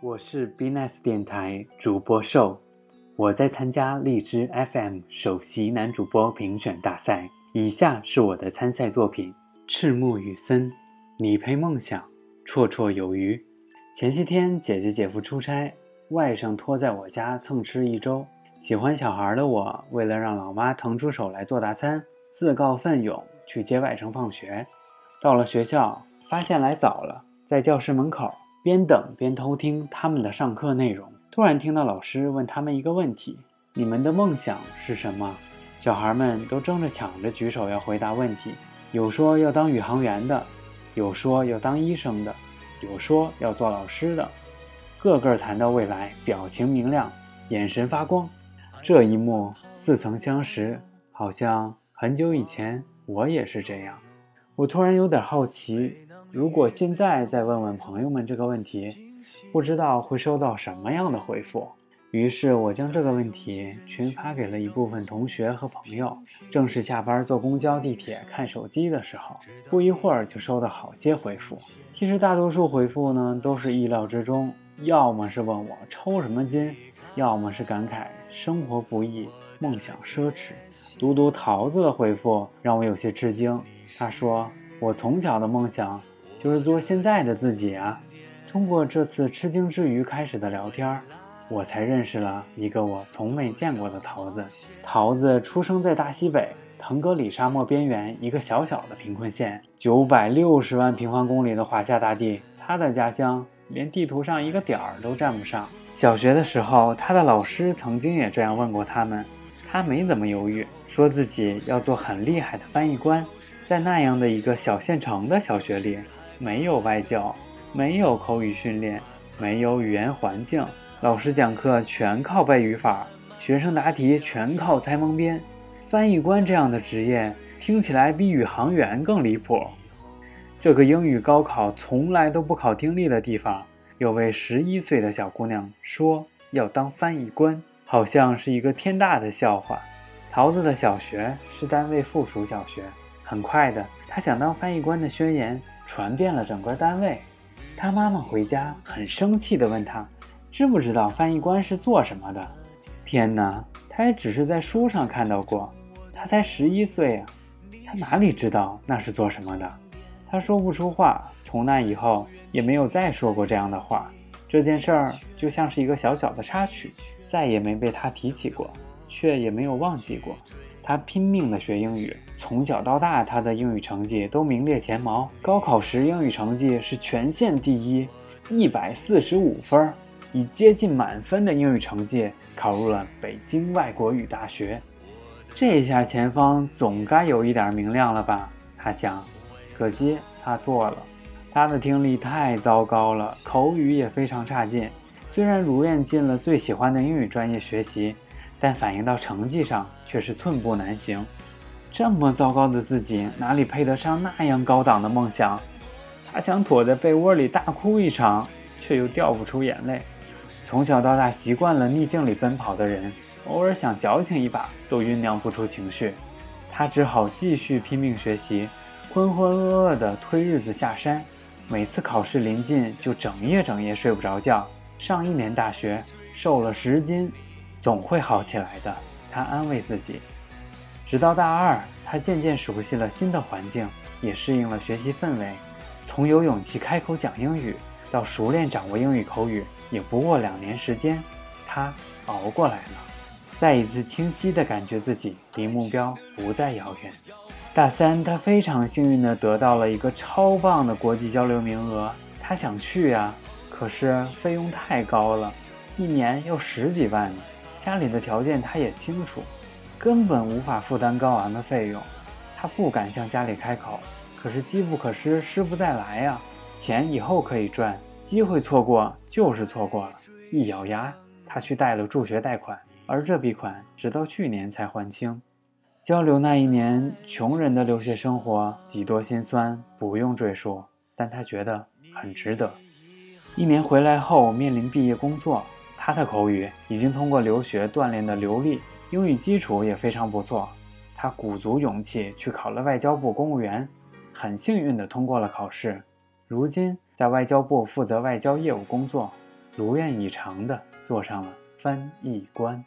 我是 B Nice 电台主播寿，我在参加荔枝 FM 首席男主播评选大赛。以下是我的参赛作品：赤木雨森，你陪梦想，绰绰有余。前些天姐姐姐夫出差，外甥托在我家蹭吃一周。喜欢小孩的我，为了让老妈腾出手来做大餐，自告奋勇去接外甥放学。到了学校，发现来早了，在教室门口。边等边偷听他们的上课内容，突然听到老师问他们一个问题：“你们的梦想是什么？”小孩们都争着抢着举手要回答问题，有说要当宇航员的，有说要当医生的，有说要做老师的，个个谈到未来，表情明亮，眼神发光。这一幕似曾相识，好像很久以前我也是这样。我突然有点好奇。如果现在再问问朋友们这个问题，不知道会收到什么样的回复。于是我将这个问题群发给了一部分同学和朋友。正是下班坐公交、地铁看手机的时候，不一会儿就收到好些回复。其实大多数回复呢都是意料之中，要么是问我抽什么筋，要么是感慨生活不易，梦想奢侈。独独桃子的回复让我有些吃惊。他说：“我从小的梦想。”就是做现在的自己啊！通过这次吃惊之余开始的聊天，我才认识了一个我从没见过的桃子。桃子出生在大西北腾格里沙漠边缘一个小小的贫困县，九百六十万平方公里的华夏大地，他的家乡连地图上一个点儿都占不上。小学的时候，他的老师曾经也这样问过他们，他没怎么犹豫，说自己要做很厉害的翻译官。在那样的一个小县城的小学里。没有外教，没有口语训练，没有语言环境，老师讲课全靠背语法，学生答题全靠猜蒙边。翻译官这样的职业听起来比宇航员更离谱。这个英语高考从来都不考听力的地方，有位十一岁的小姑娘说要当翻译官，好像是一个天大的笑话。桃子的小学是单位附属小学，很快的，她想当翻译官的宣言。传遍了整个单位，他妈妈回家很生气地问他：“知不知道翻译官是做什么的？”天哪，他也只是在书上看到过。他才十一岁啊，他哪里知道那是做什么的？他说不出话，从那以后也没有再说过这样的话。这件事儿就像是一个小小的插曲，再也没被他提起过，却也没有忘记过。他拼命地学英语，从小到大，他的英语成绩都名列前茅。高考时，英语成绩是全县第一，一百四十五分，以接近满分的英语成绩考入了北京外国语大学。这下前方总该有一点明亮了吧？他想。可惜他错了，他的听力太糟糕了，口语也非常差劲。虽然如愿进了最喜欢的英语专业学习。但反映到成绩上却是寸步难行。这么糟糕的自己，哪里配得上那样高档的梦想？他想躲在被窝里大哭一场，却又掉不出眼泪。从小到大习惯了逆境里奔跑的人，偶尔想矫情一把都酝酿不出情绪。他只好继续拼命学习，浑浑噩噩地推日子下山。每次考试临近，就整夜整夜睡不着觉。上一年大学，瘦了十斤。总会好起来的，他安慰自己。直到大二，他渐渐熟悉了新的环境，也适应了学习氛围。从有勇气开口讲英语，到熟练掌握英语口语，也不过两年时间。他熬过来了，再一次清晰地感觉自己离目标不再遥远。大三，他非常幸运地得到了一个超棒的国际交流名额。他想去呀，可是费用太高了，一年要十几万呢。家里的条件他也清楚，根本无法负担高昂的费用，他不敢向家里开口。可是机不可失，失不再来呀！钱以后可以赚，机会错过就是错过了。一咬牙，他去贷了助学贷款，而这笔款直到去年才还清。交流那一年，穷人的留学生活几多心酸，不用赘述，但他觉得很值得。一年回来后，面临毕业工作。他的口语已经通过留学锻炼的流利，英语基础也非常不错。他鼓足勇气去考了外交部公务员，很幸运地通过了考试。如今在外交部负责外交业务工作。如愿以偿地坐上了翻译官。